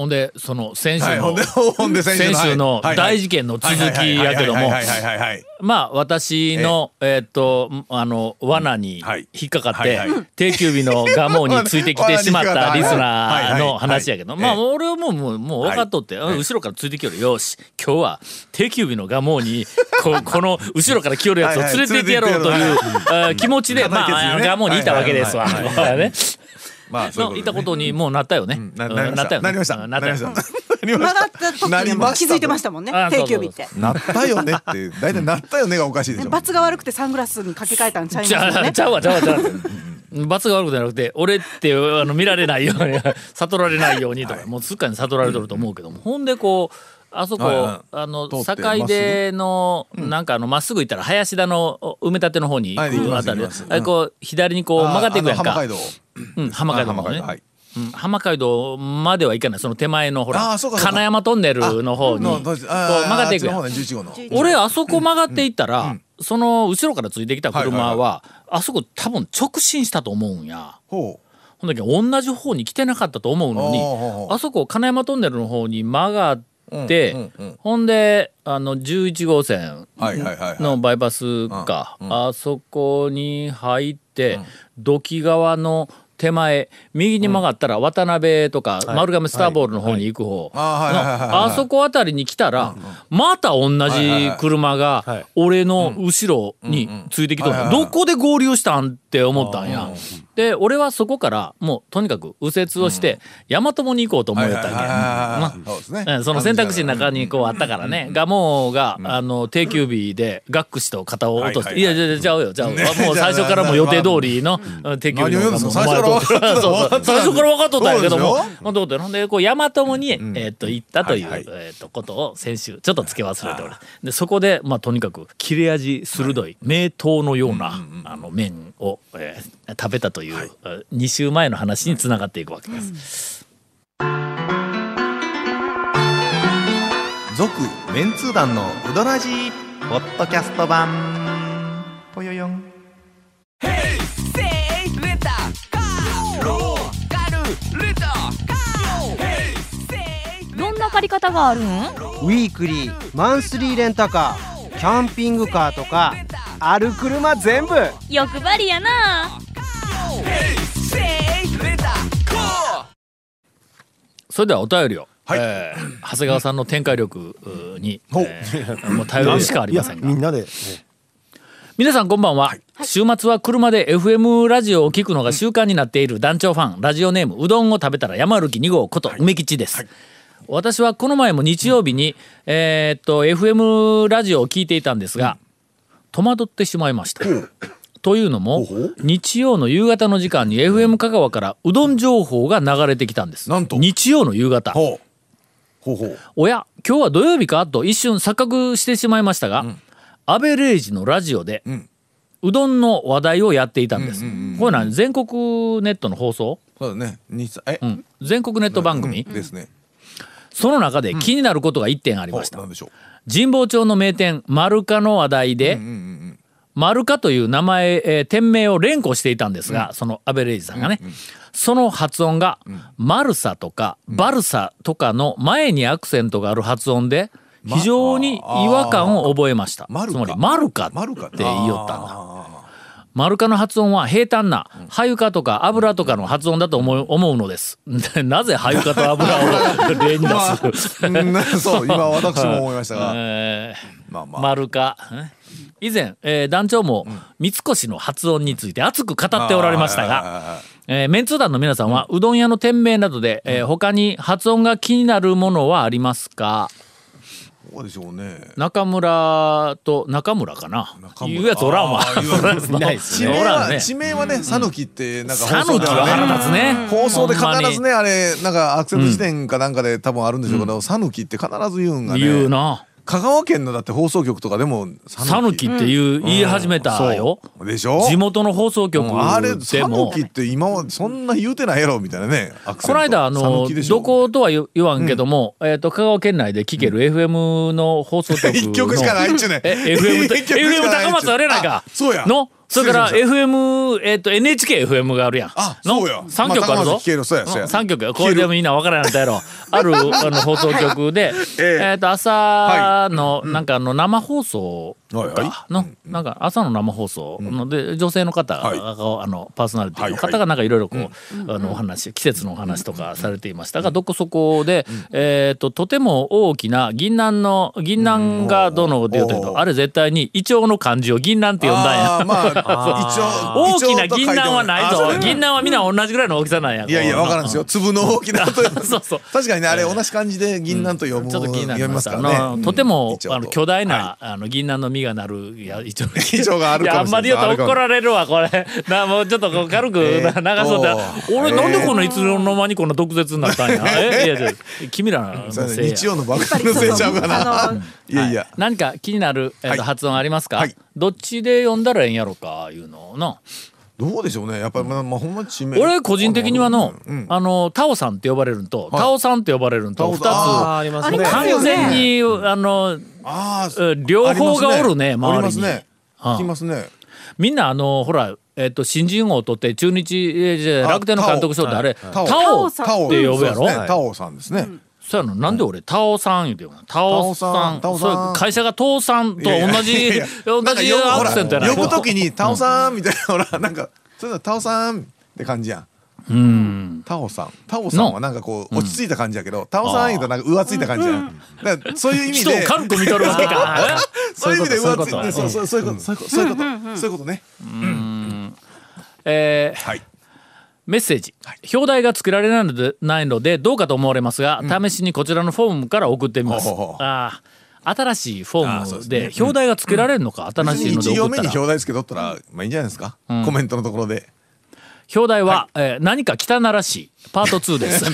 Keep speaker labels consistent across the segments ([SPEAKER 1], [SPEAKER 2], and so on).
[SPEAKER 1] ほんでその先週の、
[SPEAKER 2] はい、先
[SPEAKER 1] 先週の大事件の続きやけども。まあ私のえーっとあの罠に
[SPEAKER 2] はい
[SPEAKER 1] 引っかかって定休日の蒲生についてきてしまったリスナーの話やけどまあ俺はもうもうもう分かっとってうん後ろからついてきよるよし今日は定休日の蒲生にここの後ろから来よるやつを連れて行ってやろうという気持ちでまあ蒲生にいたわけですわ。
[SPEAKER 2] まあ、そう
[SPEAKER 1] のい
[SPEAKER 2] いうこと
[SPEAKER 1] たことにもうなったよね。
[SPEAKER 2] な
[SPEAKER 1] うん
[SPEAKER 2] なりました。
[SPEAKER 1] よね。
[SPEAKER 2] なりました。
[SPEAKER 1] うんなったよ
[SPEAKER 2] なりました。
[SPEAKER 3] 曲った時にも気づいてましたもんね。
[SPEAKER 1] あ
[SPEAKER 3] 定休日って。
[SPEAKER 2] なったよねって、大体なったよねがおかしいでしょ。
[SPEAKER 3] 罰が悪くてサングラスにかけ替えたんちゃい
[SPEAKER 1] ち
[SPEAKER 3] ますね。
[SPEAKER 1] ゃちゃうわちゃうわちゃうわ罰が悪くじゃなくて俺ってあの見られないように悟られないようにとか、もうすっかり悟られとると思うけども、ほんでこうあそこ、あの境出のなんかあのまっすぐ行ったら林田の埋め立ての方に行くあたりれこう左にこう曲がっていくやんか。うん、浜街道ね、
[SPEAKER 2] はいはい。
[SPEAKER 1] うん、浜街道までは行かない。その手前のほら金山トンネルの方に。こう
[SPEAKER 2] の
[SPEAKER 1] 曲がっていくやん。
[SPEAKER 2] あっちの方ね、11号の。
[SPEAKER 1] 俺あそこ曲がっていったら、その後ろからついてきた車は,、あそこ多分直進したと思うんや。
[SPEAKER 2] ほ
[SPEAKER 1] ほんだけど同じ方に来てなかったと思うのにあそこ金山トンネルの方に曲がって、ほんであの11号線。のバイパスか、あそこに入って、土器川の手前右に曲がったら渡辺とか丸亀スターボールの方に行く方。
[SPEAKER 2] あ
[SPEAKER 1] そこあたりに来たらまた同じ車が俺の後ろについてきとどこで合流したんって思ったんや。で俺はそこからもうとにかく右折をして大和もに行こうと思いよったん
[SPEAKER 2] はいはいはい
[SPEAKER 1] や。
[SPEAKER 2] はい。そうですね。
[SPEAKER 1] うんその選択肢の中にこうあったからね、ガモが、あの定休日でガック氏と肩を落として、いやいやちゃうよちゃうよもう最初からもう予定通りのうん。定休日
[SPEAKER 2] 何を言うんですか？最初から分 かっ
[SPEAKER 1] とったんやけども。
[SPEAKER 2] そうですよ
[SPEAKER 1] ほんでほんでこう大和もに、えと行ったという、えとことを先週ちょっと付け忘れておるでそこでまあとにかく切れ味鋭い名刀のような、あの麺を、えー食べたという、えー2週前の話につながっていくわけです。
[SPEAKER 4] 続メンツー団のウドラジーポッドキャスト版。ぽよよん。
[SPEAKER 5] どんな借り方があるん？
[SPEAKER 6] ウィークリーマンスリーレンタカーキャンピングカーとかある車全部。
[SPEAKER 5] 欲張りやな。
[SPEAKER 1] それではお便りを、
[SPEAKER 2] はい。
[SPEAKER 1] えー長谷川さんの展開力うに、えーもう頼るしかありませんが。
[SPEAKER 6] みんなで。
[SPEAKER 1] 皆さんこんばんは、週末は車で FM ラジオを聞くのが習慣になっている団長ファン。ラジオネームうどんを食べたら山歩き2号こと梅吉です、私はこの前も日曜日に、えーっと FM ラジオを聞いていたんですが、戸惑ってしまいました。というのも日曜の夕方の時間に FM 香川からうどん情報が流れてきたんです。
[SPEAKER 2] なんと。
[SPEAKER 1] 日曜の夕方。おや今日は土曜日か？と一瞬錯覚してしまいましたが、アベレージのラジオで、
[SPEAKER 2] ん。
[SPEAKER 1] うどんの話題をやっていたんです、これ何？全国ネットの放送、
[SPEAKER 2] そうだね。
[SPEAKER 1] うん、全国ネット番組、
[SPEAKER 2] ですね。
[SPEAKER 1] その中で気になることが1点ありました、
[SPEAKER 2] なんでしょう。
[SPEAKER 1] 神保町の名店丸カの話題で、丸カという名前、えー店名を連呼していたんですが、そのアベレージさんがね、その発音が、マルサとかバルサとかの前にアクセントがある発音で非常に違和感を覚えました、
[SPEAKER 2] マルカ
[SPEAKER 1] つまりマルカって言いよったんだマルカの発音は平坦なハユカとか油とかの発音だと思う思うのです。なぜハユカと油を例に出す、
[SPEAKER 2] うんそう、今私も思いましたが。
[SPEAKER 1] えー
[SPEAKER 2] まあまあ。
[SPEAKER 1] 丸か以前、えー団長も三越の発音について熱く語っておられましたが、
[SPEAKER 2] が。
[SPEAKER 1] えーメンツー団の皆さんはうどん屋の店名などで、えー他に発音が気になるものはありますか？
[SPEAKER 2] どうでしょうね。
[SPEAKER 1] 中村と中村かな？
[SPEAKER 2] 中村。
[SPEAKER 1] いうやつおらんわ。
[SPEAKER 2] 地名は、地名はね、さぬきって、なんか
[SPEAKER 1] さぬきは腹立つね。
[SPEAKER 2] 放送で必ずね、あれ、なんかアクセント辞典かなんかで多分あるんでしょうけど、さぬきって必ず言うんがね。
[SPEAKER 1] 言うな
[SPEAKER 2] 香川県のだって放送局とかでも
[SPEAKER 1] 讃岐っていう言い始めたよ。
[SPEAKER 2] そう。でしょ？
[SPEAKER 1] 地元の放送局
[SPEAKER 2] うん。あれ
[SPEAKER 1] で
[SPEAKER 2] 讃
[SPEAKER 1] も
[SPEAKER 2] 岐って今はそんな言うてないやろみたいなね。
[SPEAKER 1] この間あのどことは言言わんけども、えっ、と香川県内で聞ける FM の放送局の
[SPEAKER 2] 一曲しかないっちゅうね
[SPEAKER 1] え FM FM 高松あれやないか。
[SPEAKER 2] あそうや。
[SPEAKER 1] のそれから FM えっ、と NHKFM があるやん。
[SPEAKER 2] あ
[SPEAKER 1] の
[SPEAKER 2] そうや。
[SPEAKER 1] 三曲あるぞ。
[SPEAKER 2] まあ高松聞けるそうや
[SPEAKER 1] これでもみんなわからんやったやろ。あるあの放送局で。えっ、と朝のなんかあの生放送
[SPEAKER 2] はいはい。
[SPEAKER 1] かのなんか朝の生放送ので女性の方が、
[SPEAKER 2] はい。
[SPEAKER 1] あのパーソナリティの方がなんかいろいろこう、あのお話季節のお話とかされていましたがどこそこで、えっ、ととても大きな銀杏の銀杏がどので言うというとあれ絶対にイチョウの漢字を銀杏って呼んだんや。
[SPEAKER 2] まあ
[SPEAKER 1] 大きな銀杏はないぞ。銀
[SPEAKER 2] 杏
[SPEAKER 1] 杏はみんな同じぐらいの大きさなんや。
[SPEAKER 2] いやいや
[SPEAKER 1] こう
[SPEAKER 2] わからんですよ。粒の大きなと
[SPEAKER 1] そうそう。
[SPEAKER 2] 確かにねあれ同じ漢字で銀杏と読む
[SPEAKER 1] ちょっと気になり
[SPEAKER 2] 読み
[SPEAKER 1] ま
[SPEAKER 2] すからね。
[SPEAKER 1] とてもあの巨大な、
[SPEAKER 2] は
[SPEAKER 1] あの銀杏の実がなるいや一応。
[SPEAKER 2] イチョウがある
[SPEAKER 1] いやあ
[SPEAKER 2] かもしれない。
[SPEAKER 1] んまり言うと怒られるわこれ。なもうちょっとこう軽くな流そうで。俺なんでこんないつの間にこんな毒舌になったんや？えいやいや君らのせいや。
[SPEAKER 2] 日曜の番組のせいちゃうかな。いやいや。
[SPEAKER 1] 何か気になる、えーと
[SPEAKER 2] はい。
[SPEAKER 1] 発音ありますか、
[SPEAKER 2] はい。
[SPEAKER 1] どっちで読んだらええんやろかいうのの
[SPEAKER 2] どうでしょうね。やっぱりまあまあほんま地名
[SPEAKER 1] 俺個人的にはの、
[SPEAKER 2] うん。
[SPEAKER 1] あのタオさんって呼ばれるのと、
[SPEAKER 2] はい。
[SPEAKER 1] タオさんって呼ばれるのと
[SPEAKER 2] タオ
[SPEAKER 1] 二つ。
[SPEAKER 6] ありますね。
[SPEAKER 1] もう完全にあの
[SPEAKER 2] あ
[SPEAKER 1] 両方がおるね周りに。
[SPEAKER 2] ますね。
[SPEAKER 1] うん。
[SPEAKER 2] 聞きますね。
[SPEAKER 1] みんなあのほら、えっと新人王を取って中日、えーじゃあ
[SPEAKER 2] あ
[SPEAKER 1] 楽天の監督賞ってあれタオ,、
[SPEAKER 2] タオ。
[SPEAKER 3] さん
[SPEAKER 2] タオ
[SPEAKER 1] って呼ぶやろ？
[SPEAKER 2] タオさんですね
[SPEAKER 1] そうやの？なんで俺タオさん言うてよタオさん
[SPEAKER 2] タオさんタオさん。
[SPEAKER 1] そう会社が倒産と同じ同じアクセントやな。い
[SPEAKER 2] 呼ぶときにタオさんみたいな ほらなんかそういうのタオさんって感じやん。
[SPEAKER 1] うん。
[SPEAKER 2] タオさん。タオさんはなんかこう落ち着いた感じやけどタオさん言うとなんか浮ついた感じやん。だからそういう意味で。
[SPEAKER 1] 軽く見とるわけか。
[SPEAKER 2] そういう意味で浮つ
[SPEAKER 1] こと
[SPEAKER 2] いてそうそうそういうこと。そういうことそういうことそういうことね。
[SPEAKER 1] えー
[SPEAKER 2] はい
[SPEAKER 1] メッセージ、表題が作られないのでないのでどうかと思われますが、試しにこちらのフォームから送ってみます。あー新しいフォ
[SPEAKER 2] あー
[SPEAKER 1] ムで表題が作られるのか、新しいので送ったら
[SPEAKER 2] 目に表題つけとったらまあいいんじゃないですか？コメントのところで。
[SPEAKER 1] 表題は、えー何か汚らしいパート2です。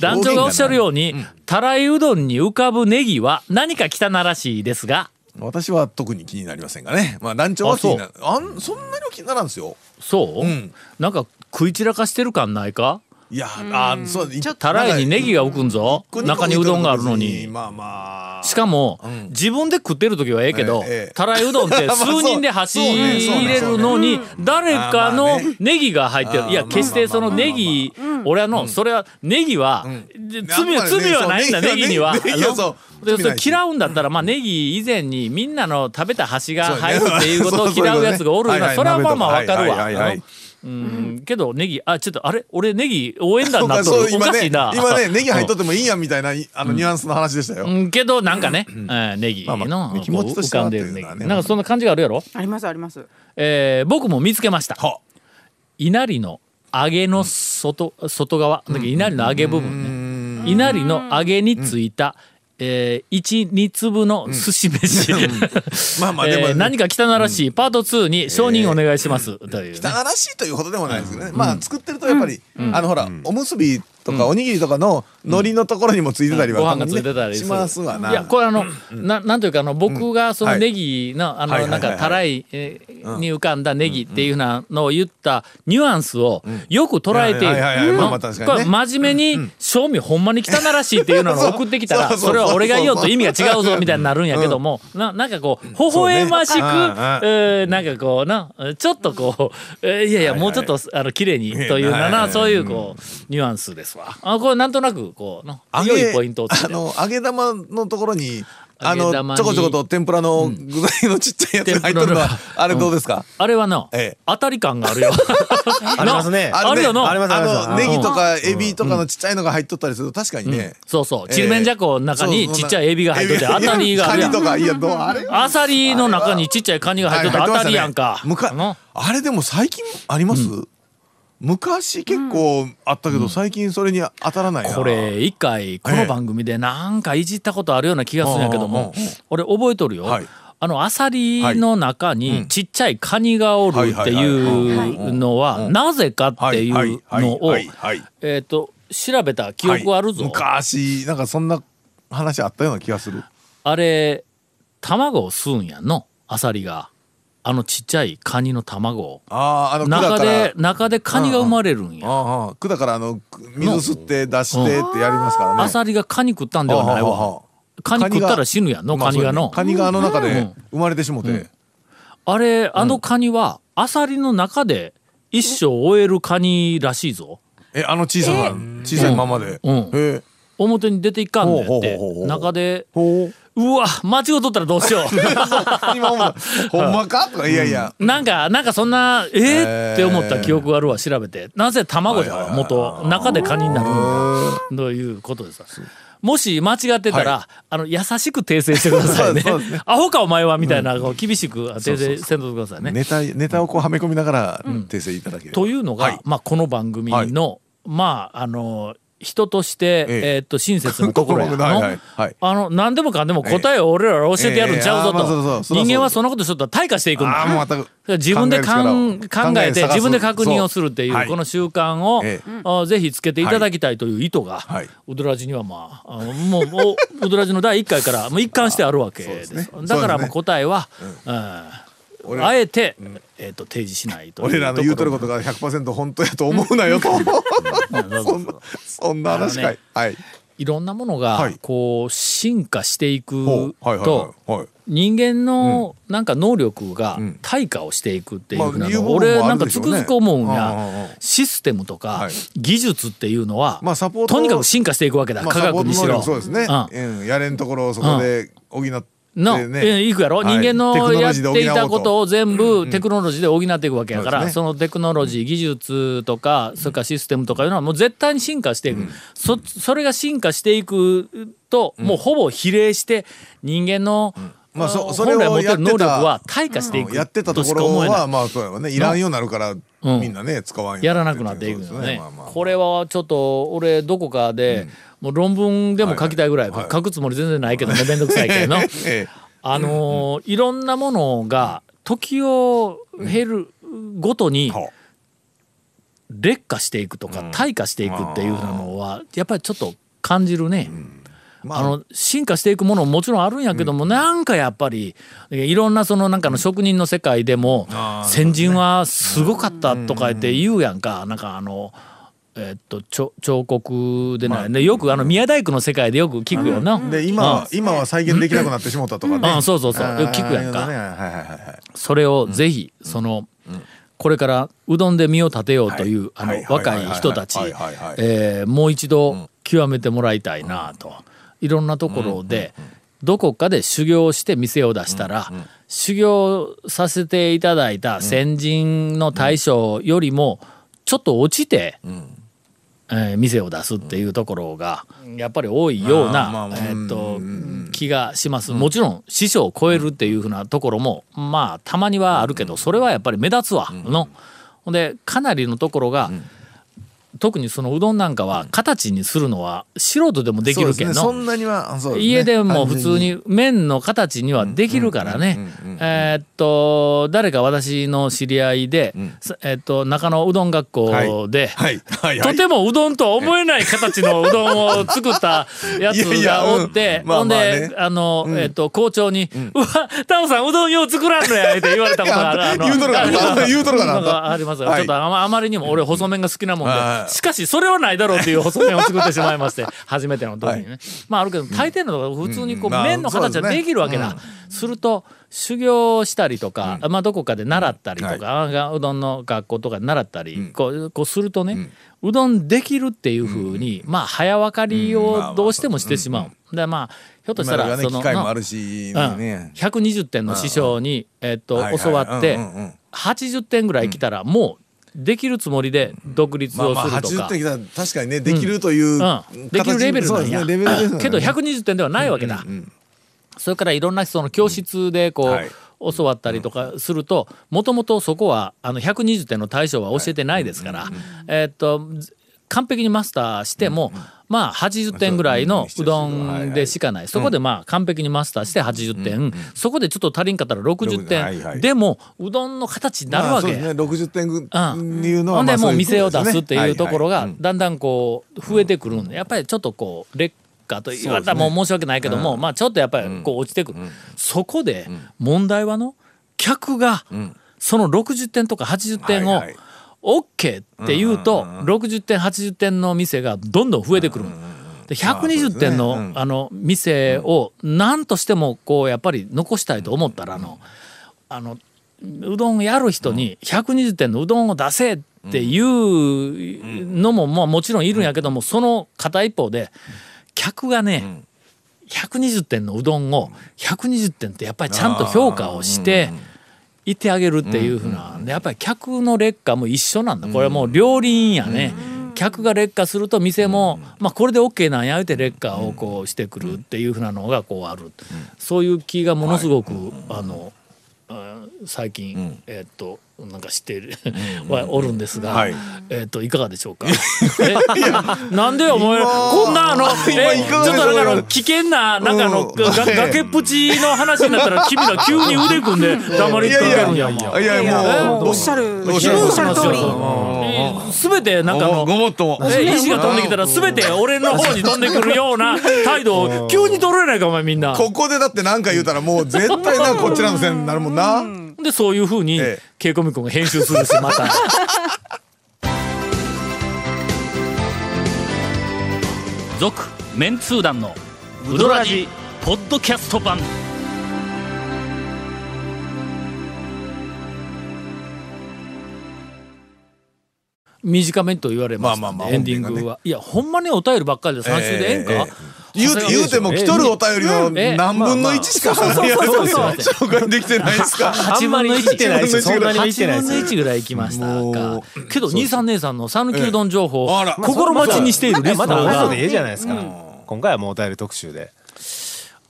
[SPEAKER 1] 団長がおっしゃるように、たらいうどんに浮かぶネギは何か汚らしいですが
[SPEAKER 2] 私は特に気になりませんがね。まあ団長は気になる。あんそんなには気にならんですよ。
[SPEAKER 1] そう、
[SPEAKER 2] うん。
[SPEAKER 1] なんか食い散らかしてる感ないか？
[SPEAKER 2] いやあそうちょ
[SPEAKER 1] たらいにネギが浮くんぞ。中にうどんがあるのに。
[SPEAKER 2] まあまあ
[SPEAKER 1] しかも、
[SPEAKER 2] ん。
[SPEAKER 1] 自分で食ってる時はええけど、たらいうどんって数人で走れるのに 誰か
[SPEAKER 2] まあ
[SPEAKER 1] のネギが入ってる。いや決してそのネギ俺はのそれはネギはで罪は罪はないんだネギには。嫌うんだったらまあネギ以前にみんなの食べた端が入るっていうことを 嫌うやつがおる
[SPEAKER 2] はいは
[SPEAKER 1] それはまあまあわかるわ。うん。けどネギあちょっとあれ？俺ネギ応援団になっとる。おかしいな。
[SPEAKER 2] 今ね ネギ入っとってもいいやんみたいなあのニュアンスの話でしたよ。
[SPEAKER 1] うんけどなんかね、えーネギ
[SPEAKER 2] まあま
[SPEAKER 1] の
[SPEAKER 2] 気持ちとしてはね
[SPEAKER 1] なんかそんな感じがあるやろ、
[SPEAKER 3] ありますあります。
[SPEAKER 1] えー僕も見つけました。
[SPEAKER 2] は。
[SPEAKER 1] 稲荷の揚げの外外側？稲荷の揚げ部分ね。稲荷の揚げについた、えー、12粒の寿司飯、
[SPEAKER 2] まあまあでも
[SPEAKER 1] えー何か汚らしい。パート2に承認お願いします、というね、
[SPEAKER 2] 汚らしいというほどでもないですけどね、まあ作ってるとやっぱり、あのほら、おむすびとかおにぎりとかの海苔のところにもついてたりは、
[SPEAKER 1] ご飯がついてたり
[SPEAKER 2] しますわな。い
[SPEAKER 1] やこれあの、ななんというかあの僕がそのネギの、あのなんかたらいえーに浮かんだネギっていうふうなのを言ったニュアンスをよく捉えて真面目に正味ほんまに汚らしいっていうのを 送ってきたら
[SPEAKER 2] そ
[SPEAKER 1] れは俺が言おうと意味が違うぞみたいになるんやけどもななんかこう微笑ましく、
[SPEAKER 2] ね。うん。うん。
[SPEAKER 1] えーなんかこうなちょっとこう、えーいやいやもうちょっとあの綺麗にというなそういうこうニュアンスですわ。あこれなんとなくこうな
[SPEAKER 2] 揚げ
[SPEAKER 1] 良いポイント
[SPEAKER 2] あの揚げ玉のところにあのちょこちょこと天ぷらの具材のちっちゃいやつが入っとるのは、あれどうですか、
[SPEAKER 1] あれはな、
[SPEAKER 2] ええ。
[SPEAKER 1] 当たり感があるよ。
[SPEAKER 6] ありますね。
[SPEAKER 1] なあるよな。
[SPEAKER 6] あ
[SPEAKER 2] のネギとかエビとかのちっちゃいのが入っとったりすると確かにね、
[SPEAKER 1] そうそう。
[SPEAKER 2] ええ。
[SPEAKER 1] ちりめんじゃこの中にちっちゃいエビが入っとって当たりがあるやん。
[SPEAKER 2] カニとかいやどうあれ？
[SPEAKER 1] アサリの中にちっちゃいカニが入っとって当たりやんか。
[SPEAKER 2] あれでも最近あります、昔結構あったけど、最近それに当たらないな。
[SPEAKER 1] これ一回この番組でなんかいじったことあるような気がするんやけども俺覚えとるよ。
[SPEAKER 2] はい。
[SPEAKER 1] あのアサリの中にちっちゃいカニがおるっていうのはなぜかっていうのをえっと調べた記憶あるぞ。
[SPEAKER 2] はい。昔なんかそんな話あったような気がする。
[SPEAKER 1] あれ卵を吸うんやんのアサリがあのちっちゃいカニの卵。を
[SPEAKER 2] ああ、あの、
[SPEAKER 1] 中で、中でカニが生まれるんや。
[SPEAKER 2] ああ、管からあの、水吸って出してってやりますからね。
[SPEAKER 1] アサリがカニ食ったんではないわ。カニ食ったら死ぬやんの
[SPEAKER 2] まあ
[SPEAKER 1] カニがの。
[SPEAKER 2] カニがあの中で
[SPEAKER 1] うん。
[SPEAKER 2] 生まれてしもて。
[SPEAKER 1] あれあのカニはアサリの中で一生終えるカニらしいぞ。
[SPEAKER 2] え、あの小さな、小さいままで。
[SPEAKER 1] うん。表に出ていかんねんって。中で
[SPEAKER 2] ほう。
[SPEAKER 1] うわ間違うとったらどうしよ
[SPEAKER 2] 今思った。ほんまか？とか、いやいや。
[SPEAKER 1] うなんかなんかそんなえー、って思った記憶があるわ調べて。なぜ卵じゃろ元中でカニになるん。だということです。もし間違ってたら、あの優しく訂正してくださいね。
[SPEAKER 2] ね。
[SPEAKER 1] アホかお前はみたいな、こう厳しく訂正せんとくださいね。
[SPEAKER 2] ネタ、ネタをこうはめ込みながら訂正いただければ。
[SPEAKER 1] というのが、
[SPEAKER 2] はい。
[SPEAKER 1] まあ、この番組の、まああの人として、え
[SPEAKER 2] え。え
[SPEAKER 1] ーっと親切なところやの、
[SPEAKER 2] はいはいはい。
[SPEAKER 1] あの何でもかんでも答えを俺らが教えてやるんちゃうぞと、人間はそんなことしとったら退化していくんだ。自分で考えて自分で確認をするっていう
[SPEAKER 2] はい
[SPEAKER 1] この習慣を、
[SPEAKER 2] え
[SPEAKER 1] あぜひつけていただきたいという意図が、
[SPEAKER 2] はい。う
[SPEAKER 1] どらじにはまあもうもううどらじの第1回からもう一貫してあるわけです。
[SPEAKER 2] ね。
[SPEAKER 1] だからもう答えは、うんあえて、えー、と提示しないと
[SPEAKER 2] 俺らの言うとることが100%本当やと思うなよと。
[SPEAKER 1] そ
[SPEAKER 2] ん。な、そん。な話かい。はい。
[SPEAKER 1] いろん。なものが
[SPEAKER 2] はい
[SPEAKER 1] こう進化していくと。人間のなん。か能力が
[SPEAKER 2] ん。
[SPEAKER 1] 退化をしていくっていう
[SPEAKER 2] まあ
[SPEAKER 1] ふうなの俺なん。かつくづく思うん。やシステムとか
[SPEAKER 2] はい
[SPEAKER 1] 技術っていうのはとにかく進化していくわけだ
[SPEAKER 2] まあ
[SPEAKER 1] 科学にしろ。
[SPEAKER 2] やれん。ところをそこで補って
[SPEAKER 1] の、
[SPEAKER 2] ね。
[SPEAKER 1] えいくやろ、
[SPEAKER 2] はい。
[SPEAKER 1] 人間のやっていたことを全部テクノロジーで補っていくわけやから、
[SPEAKER 2] そうですね。
[SPEAKER 1] そのテクノロジー技術とかそれからシステムとかいうのはもう絶対に進化していく、そそれが進化していくと、もうほぼ比例して人間の、
[SPEAKER 2] まあそ
[SPEAKER 1] 本
[SPEAKER 2] それを
[SPEAKER 1] 来持ってる能力は退化していく
[SPEAKER 2] やってたところ
[SPEAKER 1] か思えない。
[SPEAKER 2] はまあそうやわね。いらんようになるから
[SPEAKER 1] うん。
[SPEAKER 2] みんなね使わんよ
[SPEAKER 1] やらなくなっていくよね。これはちょっと俺どこかで、もう論文でも書きたいぐらい、書くつもり全然ないけどね面倒くさいけど あのーいろんなものが時を経るごとに
[SPEAKER 2] は
[SPEAKER 1] 劣化していくとか退化していくっていうのはやっぱりちょっと感じるね。あ。の進化していくものももちろんあるんやけども、なんかやっぱりえいろんなそのなんかの職人の世界でも先人はすごかったとか言って言うやんか。なんかあの。えっと彫彫刻でない、ねよくあの宮大工の世界でよく聞くよな。
[SPEAKER 2] で今は今は再現できなくなってしもったとかね。
[SPEAKER 1] うん。そうそうそう。
[SPEAKER 2] あー
[SPEAKER 1] 聞くやんか。それをぜひその、これからうどんで身を立てようという、あの、
[SPEAKER 2] はい
[SPEAKER 1] 若い人たちもう一度極めてもらいたいなと、いろんなところで、どこかで修行して店を出したら、修行させていただいた先人の大将よりもちょっと落ちて、えー店を出すっていうところがやっぱり多いような、えーっと気がします、もちろん師匠を超えるっていうふうなところもまあたまにはあるけどそれはやっぱり目立つわの。でかなりのところが、特にそのうどんなんかは形にするのは素人でもできるけんの。
[SPEAKER 2] そうですね。そんなには
[SPEAKER 1] 家でも普通に麺の形にはできるからね。えーっと、誰か私の知り合いで、さえーっと、中野うどん学校で、とてもうどんとは思えない形のうどんを作ったやつがおって、ほんで、あの、えーっと、校長に、うわ、タオさんうどんよう作らんのや、って言われたことがある。
[SPEAKER 2] 言うとるか
[SPEAKER 1] ありますちょっとあまりにも俺細麺が好きなもん
[SPEAKER 2] は
[SPEAKER 1] で、しかしそれはないだろうっていう細麺を作ってしまいまして、初めての時にね。まああるけど、大抵のところ普通にこう
[SPEAKER 2] まあ
[SPEAKER 1] 麺の形はできるわけだ。すると、修行したりとか、まあどこかで習ったりとか、あうどんの学校とかで習ったり、こうこうするとね、うどんできるっていうふうに、まあ早分かりをどうしてもしてしまう。でまあひょっとしたらその
[SPEAKER 2] 機械もあるし
[SPEAKER 1] うん。
[SPEAKER 2] ね
[SPEAKER 1] 120点の師匠に、えっと
[SPEAKER 2] はいはい。
[SPEAKER 1] 教わって、
[SPEAKER 2] うんうんうん。
[SPEAKER 1] 80点ぐらい来たらもうできるつもりで独立をするとか。
[SPEAKER 2] 80点きたら確かにねできるという
[SPEAKER 1] うん、できるレベルなんや、けど120点ではないわけだ、それからいろんなその教室でこう、
[SPEAKER 2] はい。
[SPEAKER 1] 教わったりとかするともともとそこはあの120点の対象は教えてないですから、えーっと完璧にマスターしても、まあ80点ぐらいのうどんでしかない、そこでまあ完璧にマスターして80点、そこでちょっと足りんかったら60点、
[SPEAKER 2] はいはい。
[SPEAKER 1] でもうどんの形になるわけ。
[SPEAKER 2] まあね。60点ぐ
[SPEAKER 1] うん。
[SPEAKER 2] いうのは
[SPEAKER 1] ほんでもう店を出すっていうところが
[SPEAKER 2] はいはい。
[SPEAKER 1] だんだんこう増えてくるんでやっぱりちょっとこう劣かと言われたらもう申し訳ないけども、まあちょっとやっぱりこう落ちてくる、そこで問題はの客がその60点とか80点を OK って言うと60点80点の店がどんどん増えてくる。で120点のあの店を何としてもこうやっぱり残したいと思ったらあのあのうどんやる人に120点のうどんを出せっていうのもまあもちろんいるんやけどもその片一方で客がね120点のうどんを120点ってやっぱりちゃんと評価をしていってあげるっていうふうなでやっぱり客の劣化も一緒なんだ。これはもう両輪やね。客が劣化すると店も、まあ、これで OK なんや言うて劣化をこうしてくるっていうふうなのがこうある、そういう気がものすごく、あのあ最近、えーっとなんか知っている はおるんですが、
[SPEAKER 2] はい。
[SPEAKER 1] えーっといかがでしょうか？えなんでお前こんなあのえちょっとなんかの危険ななんかあの、
[SPEAKER 2] うん。
[SPEAKER 1] が崖っぷちの話になったら君ら急に腕組んで黙りつかけるんやん。か
[SPEAKER 2] いやいや。もう
[SPEAKER 3] おっしゃる
[SPEAKER 2] おっしゃる
[SPEAKER 3] おっしゃる通り
[SPEAKER 1] すべてなんかあの
[SPEAKER 2] ごもっと
[SPEAKER 1] 石が飛んできたら全て俺の方に飛んでくるような態度を。急に取れないかお前みんな。
[SPEAKER 2] ここでだって何か言うたらもう絶対なこちらのせいになるもんな。
[SPEAKER 1] でそういうふうに
[SPEAKER 2] ええ。
[SPEAKER 1] ケイコミ君が編集するしまた。続メンツー団のウドラジポッドキャスト版。短めと言われました
[SPEAKER 2] まあまあまあ
[SPEAKER 1] エンディングは、いやほんまにお便りばっかりで3週でええんか、
[SPEAKER 2] ええ。ええ言うて言うても来とるお便りの
[SPEAKER 1] ええ。
[SPEAKER 2] 何分の1しか
[SPEAKER 1] そうそうそうそうそう
[SPEAKER 2] 紹介できてないですか？
[SPEAKER 1] 8分の1
[SPEAKER 6] 行ってないですよ。そんなに行ってない
[SPEAKER 1] 8
[SPEAKER 6] です
[SPEAKER 1] 分の1ぐらい行きました。
[SPEAKER 2] も
[SPEAKER 1] か。
[SPEAKER 2] う。
[SPEAKER 1] けど兄さん姉さんの讃岐うどん情報
[SPEAKER 2] ええあら。
[SPEAKER 1] 心待ちにしているリスナ
[SPEAKER 6] まだ
[SPEAKER 1] ーが
[SPEAKER 6] 放送でいいじゃないですか、今回はもうお便り特集で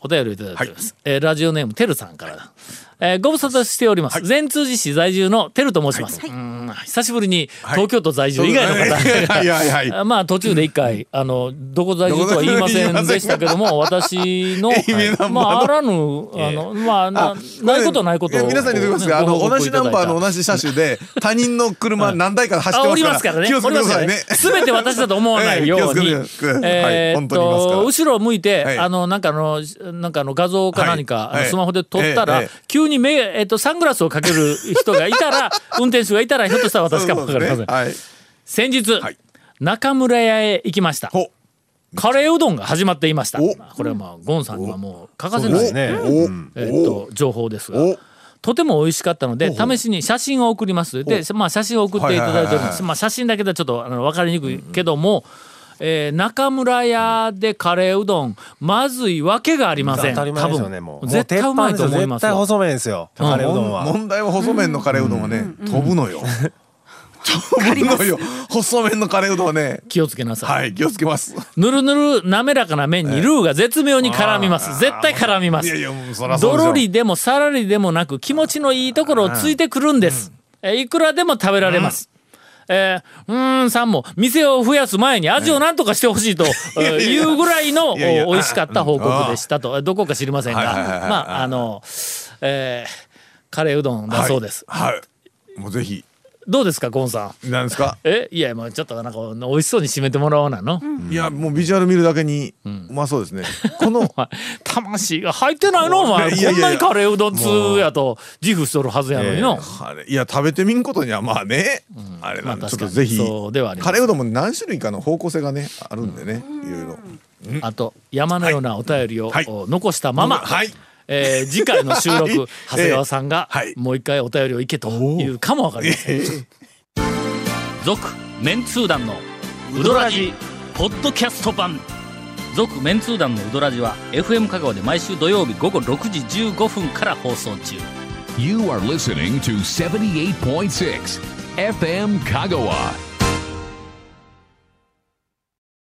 [SPEAKER 1] お便りをいただいております、えーラジオネームてるさんからえーご無沙汰しております、善通寺市在住のてると申します、うーん久しぶりに東京都在住以外の方。が、まあ途中で一回あのどこ在住とは言いませんでしたけども私の まああらぬあのまあなないことないこと
[SPEAKER 2] 皆さんに言っておきますが、あの、同じナンバーの同じ車種で、他人の車何台か走って
[SPEAKER 1] あ、おり
[SPEAKER 2] ますから。
[SPEAKER 1] ね。
[SPEAKER 2] 気をつけてくださいね。
[SPEAKER 1] すべて私だと思わないように。
[SPEAKER 2] え
[SPEAKER 1] っと、後ろを向いて、
[SPEAKER 2] はい。
[SPEAKER 1] あの、なんかあの、なんかあの画像か何か、スマホで撮ったら、
[SPEAKER 2] ええええ
[SPEAKER 1] 急に目、えーっと、サングラスをかける人がいたら、運転手がいたら、ひょっとしたら私かもわかりません。
[SPEAKER 2] はい。
[SPEAKER 1] 先日、
[SPEAKER 2] はい。
[SPEAKER 1] 中村屋へ行きました。
[SPEAKER 2] ほ。
[SPEAKER 1] カレーうどんが始まっていました。
[SPEAKER 2] お。
[SPEAKER 1] これはまあ、ゴンさんにはもう欠かせない、
[SPEAKER 6] ね。
[SPEAKER 2] お、
[SPEAKER 1] えーっと、情報ですが。
[SPEAKER 2] お、
[SPEAKER 1] とても美味しかったので試しに写真を送ります。で、まあ、写真を送っていただいております、まあ、写真だけではちょっとあの分かりにくいけども、えー中村屋でカレーうどんまずいわけがありません。
[SPEAKER 6] 当たり前ですよねもう。
[SPEAKER 1] 絶対うまいと思いますわ
[SPEAKER 6] 絶対細麺ですよカレーうどんは、
[SPEAKER 2] 問題は細麺のカレーうどん。はね、飛ぶのよ。飛ぶのよ。細麺のカレーうどんはね、
[SPEAKER 1] 気をつけなさい、
[SPEAKER 2] はい、気をつけます。
[SPEAKER 1] ぬるぬる滑らかな麺にルーが絶妙に絡みます。絶対絡みます。
[SPEAKER 2] いやいや、もうそらそ
[SPEAKER 1] どろりでもさらりでもなく気持ちのいいところをついてくるんです、えーいくらでも食べられます、えーうーんさんも店を増やす前に味を何とかしてほしいと えーいうぐらいの美味しかった報告でしたと。どこか知りませんが。まああの、えーカレーうどんだそうです、
[SPEAKER 2] はい。はい。もうぜひ。
[SPEAKER 1] どうですかゴンさん？
[SPEAKER 2] なんですか？
[SPEAKER 1] え？いやもうちょっとなんか美味しそうに締めてもらおうなの、
[SPEAKER 2] いや、もうビジュアル見るだけに、うまそうですね。この、
[SPEAKER 1] 魂が入ってないの？お前
[SPEAKER 2] いやいや。いや
[SPEAKER 1] こんなにカレーうどん通やと自負しとるはずやのにの、
[SPEAKER 2] あれいや食べてみんことにはまあね、あれなんで、
[SPEAKER 1] まあ
[SPEAKER 2] ちょっとぜひ
[SPEAKER 1] そうではあります。
[SPEAKER 2] カレーうどんも何種類かの方向性がねあるんでね、いろいろ
[SPEAKER 1] あと山のようなお便りを、
[SPEAKER 2] はい。
[SPEAKER 1] お残したまま、
[SPEAKER 2] はい
[SPEAKER 1] えー次回の収録、
[SPEAKER 2] はい。
[SPEAKER 1] 長谷川さんが、
[SPEAKER 2] はい。
[SPEAKER 1] もう一回お便りをいけというかもわかりません。続メンツー団のウドラジポッドキャスト版。続メンツー団のウドラジは FM 香川で毎週土曜日午後6時15分から放送中。
[SPEAKER 7] You are listening to 78.6 FM Kagawa.